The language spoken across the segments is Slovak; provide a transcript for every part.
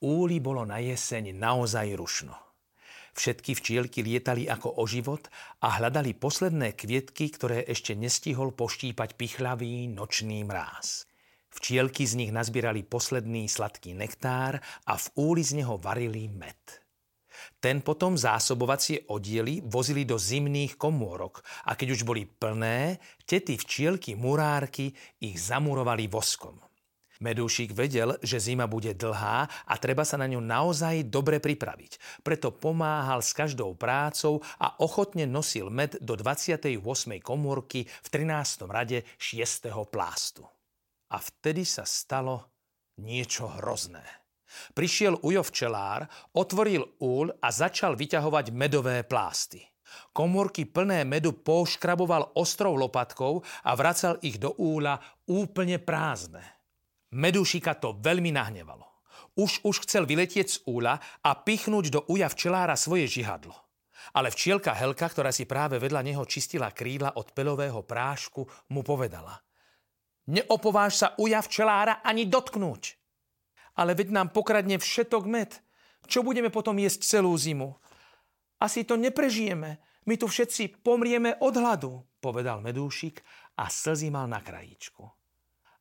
Úli bolo na jeseň naozaj rušno. Všetky včielky lietali ako o život a hľadali posledné kvietky, ktoré ešte nestihol poštípať pichlavý nočný mráz. Včielky z nich nazbierali posledný sladký nektár a v úli z neho varili med. Ten potom zásobovacie oddiely vozili do zimných komórok a keď už boli plné, tety včielky murárky ich zamurovali voskom. Medúšik vedel, že zima bude dlhá a treba sa na ňu naozaj dobre pripraviť. Preto pomáhal s každou prácou a ochotne nosil med do 28. komórky v 13. rade 6. plástu. A vtedy sa stalo niečo hrozné. Prišiel Ujo včelár, otvoril úl a začal vyťahovať medové plásty. Komórky plné medu poškraboval ostrou lopatkou a vracal ich do úla úplne prázdne. Medušika to veľmi nahnevalo. Už už chcel vyletieť z úla a pichnúť do uja včelára svoje žihadlo. Ale včielka Helka, ktorá si práve vedľa neho čistila krídla od pelového prášku, mu povedala. Neopováž sa uja včelára ani dotknúť. Ale veď nám pokradne všetok med. Čo budeme potom jesť celú zimu? Asi to neprežijeme. My tu všetci pomrieme od hladu, povedal medúšik a slzy mal na krajíčku.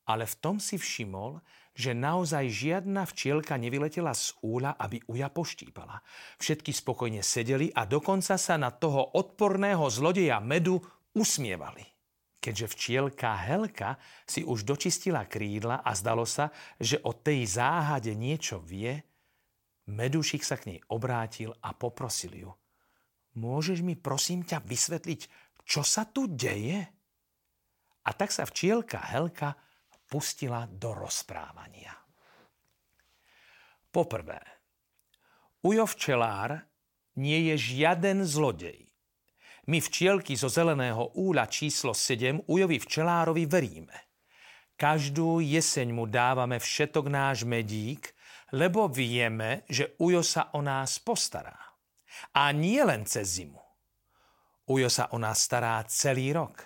Ale v tom si všimol, že naozaj žiadna včielka nevyletela z úla, aby uja poštípala. Všetky spokojne sedeli a dokonca sa na toho odporného zlodeja medu usmievali. Keďže včielka Helka si už dočistila krídla a zdalo sa, že o tej záhade niečo vie, Medušik sa k nej obrátil a poprosil ju. Môžeš mi prosím ťa vysvetliť, čo sa tu deje? A tak sa včielka Helka pustila do rozprávania. Poprvé, Ujo včelár nie je žiaden zlodej. My včielky zo zeleného úla číslo 7 Ujovi včelárovi veríme. Každú jeseň mu dávame všetok náš medík, lebo vieme, že Ujo sa o nás postará. A nie len cez zimu. Ujo sa o nás stará celý rok.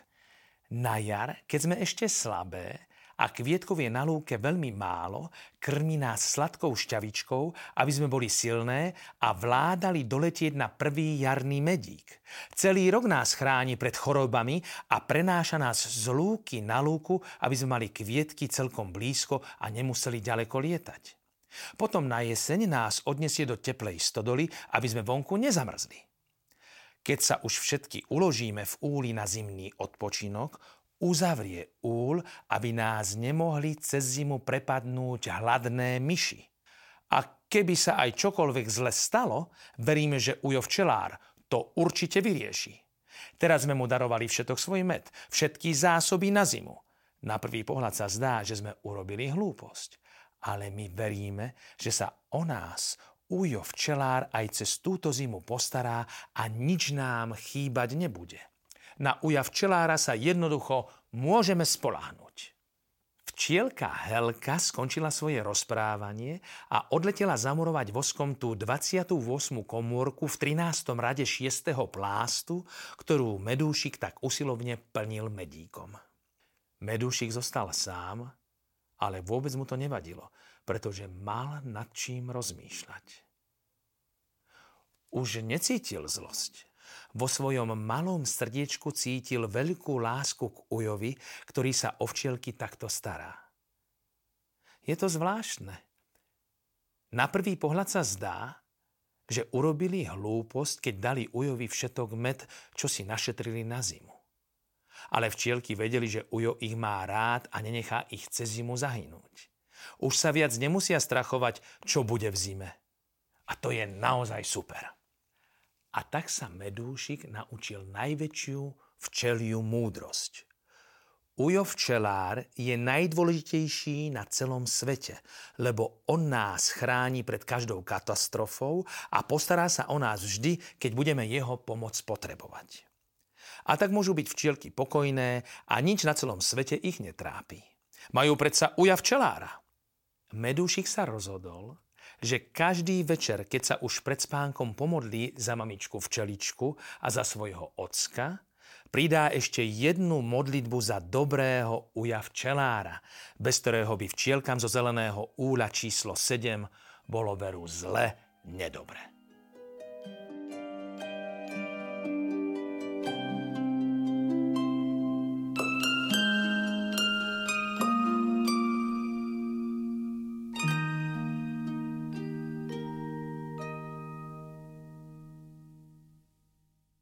Na jar, keď sme ešte slabé, a kvietkov je na lúke veľmi málo, krmi nás sladkou šťavičkou, aby sme boli silné a vládali doletieť na prvý jarný medík. Celý rok nás chráni pred chorobami a prenáša nás z lúky na lúku, aby sme mali kvietky celkom blízko a nemuseli ďaleko lietať. Potom na jeseň nás odnesie do teplej stodoly, aby sme vonku nezamrzli. Keď sa už všetky uložíme v úli na zimný odpočinok, uzavrie úl, aby nás nemohli cez zimu prepadnúť hladné myši. A keby sa aj čokoľvek zle stalo, veríme, že Ujo včelár to určite vyrieši. Teraz sme mu darovali všetok svoj med, všetky zásoby na zimu. Na prvý pohľad sa zdá, že sme urobili hlúposť. Ale my veríme, že sa o nás Ujo včelár aj cez túto zimu postará a nič nám chýbať nebude na uja včelára sa jednoducho môžeme spoláhnuť. Včielka Helka skončila svoje rozprávanie a odletela zamurovať voskom tú 28. komórku v 13. rade 6. plástu, ktorú Medúšik tak usilovne plnil medíkom. Medúšik zostal sám, ale vôbec mu to nevadilo, pretože mal nad čím rozmýšľať. Už necítil zlosť vo svojom malom srdiečku cítil veľkú lásku k ujovi, ktorý sa o včielky takto stará. Je to zvláštne. Na prvý pohľad sa zdá, že urobili hlúposť, keď dali ujovi všetok med, čo si našetrili na zimu. Ale včielky vedeli, že ujo ich má rád a nenechá ich cez zimu zahynúť. Už sa viac nemusia strachovať, čo bude v zime. A to je naozaj super. A tak sa medúšik naučil najväčšiu včeliu múdrosť. Ujo včelár je najdôležitejší na celom svete, lebo on nás chráni pred každou katastrofou a postará sa o nás vždy, keď budeme jeho pomoc potrebovať. A tak môžu byť včielky pokojné a nič na celom svete ich netrápi. Majú predsa uja včelára. Medúšik sa rozhodol, že každý večer, keď sa už pred spánkom pomodlí za mamičku včeličku a za svojho ocka, pridá ešte jednu modlitbu za dobrého uja včelára, bez ktorého by včielkam zo zeleného úla číslo 7 bolo veru zle nedobre.